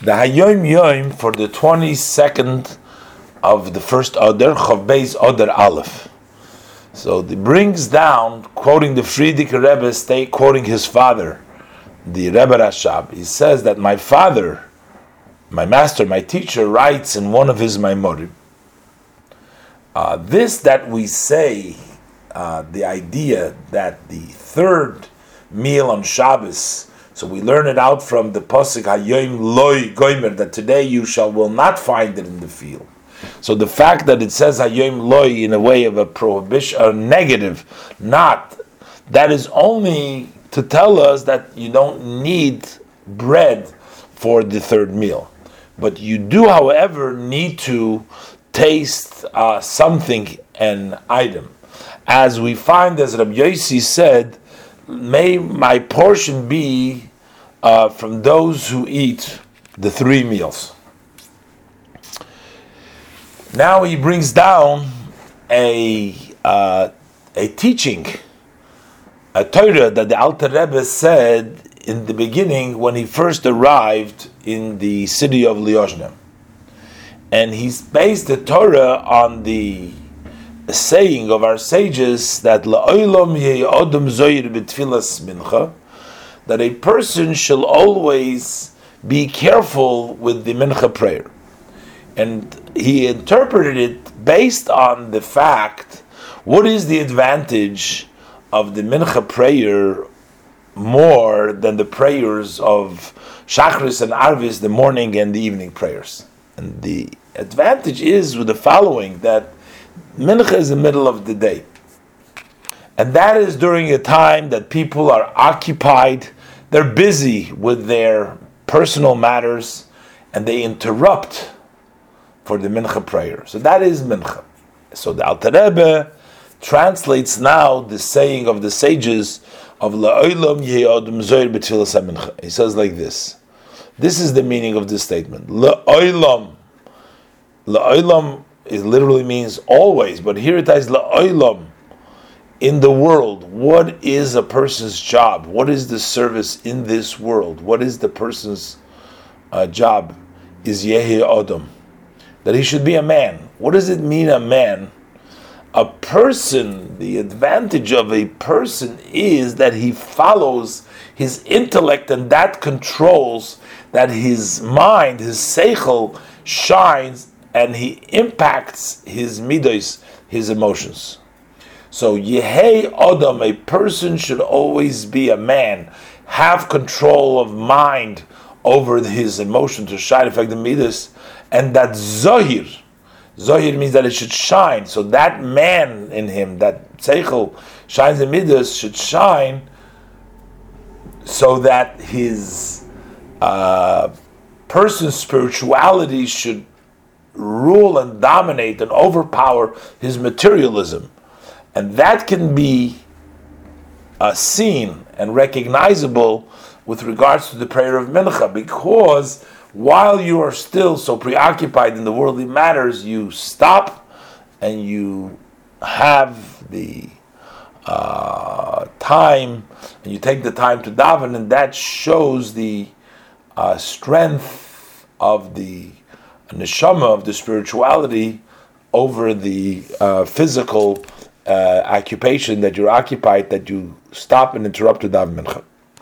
The Hayom Yom for the 22nd of the first Adar, Chav Beis Adar Aleph. So it brings down, quoting the Frierdiker Rebbe, stay quoting his father, the Rebbe Rashab. He says that my father, my master, my teacher, writes in one of his Maimorim, uh, this that we say, uh, the idea that the third meal on Shabbos so we learn it out from the pasuk Hayoim Loi Goimer that today you shall will not find it in the field. So the fact that it says Hayoim Loi in a way of a prohibition, a negative, not that is only to tell us that you don't need bread for the third meal, but you do, however, need to taste uh, something, an item, as we find, as Rabbi Yossi said may my portion be uh, from those who eat the three meals. Now he brings down a uh, a teaching, a Torah that the Alter Rebbe said in the beginning when he first arrived in the city of Liozhnem. And he's based the Torah on the saying of our sages that b'tfilas mincha, that a person shall always be careful with the mincha prayer. And he interpreted it based on the fact what is the advantage of the mincha prayer more than the prayers of Shachris and Arvis, the morning and the evening prayers. And the advantage is with the following that Mincha is the middle of the day. And that is during a time that people are occupied, they're busy with their personal matters, and they interrupt for the Mincha prayer. So that is Mincha. So the Alter Rebbe translates now the saying of the sages of La'olam Ye'odum Zoyer B'Tfilas HaMincha. He says like this. This is the meaning of this statement. La'olam. La'olam it literally means always, but here it is la'olam. In the world, what is a person's job? What is the service in this world? What is the person's uh, job? Is yehi adam that he should be a man. What does it mean, a man? A person. The advantage of a person is that he follows his intellect, and that controls that his mind, his seichel, shines and he impacts his midos, his emotions. So Yehei Adam, a person should always be a man, have control of mind over his emotion to shine, affect the midas, and that Zohir, Zohir means that it should shine. So that man in him, that Seichel, shines the midas, should shine so that his uh, person's spirituality should rule and dominate and overpower his materialism. And that can be uh, seen and recognizable with regards to the prayer of Mincha, because while you are still so preoccupied in the worldly matters, you stop and you have the uh, time and you take the time to daven, and that shows the uh, strength of the neshama of the spirituality over the uh, physical uh, occupation that you're occupied, that you stop and interrupt the daven mincha.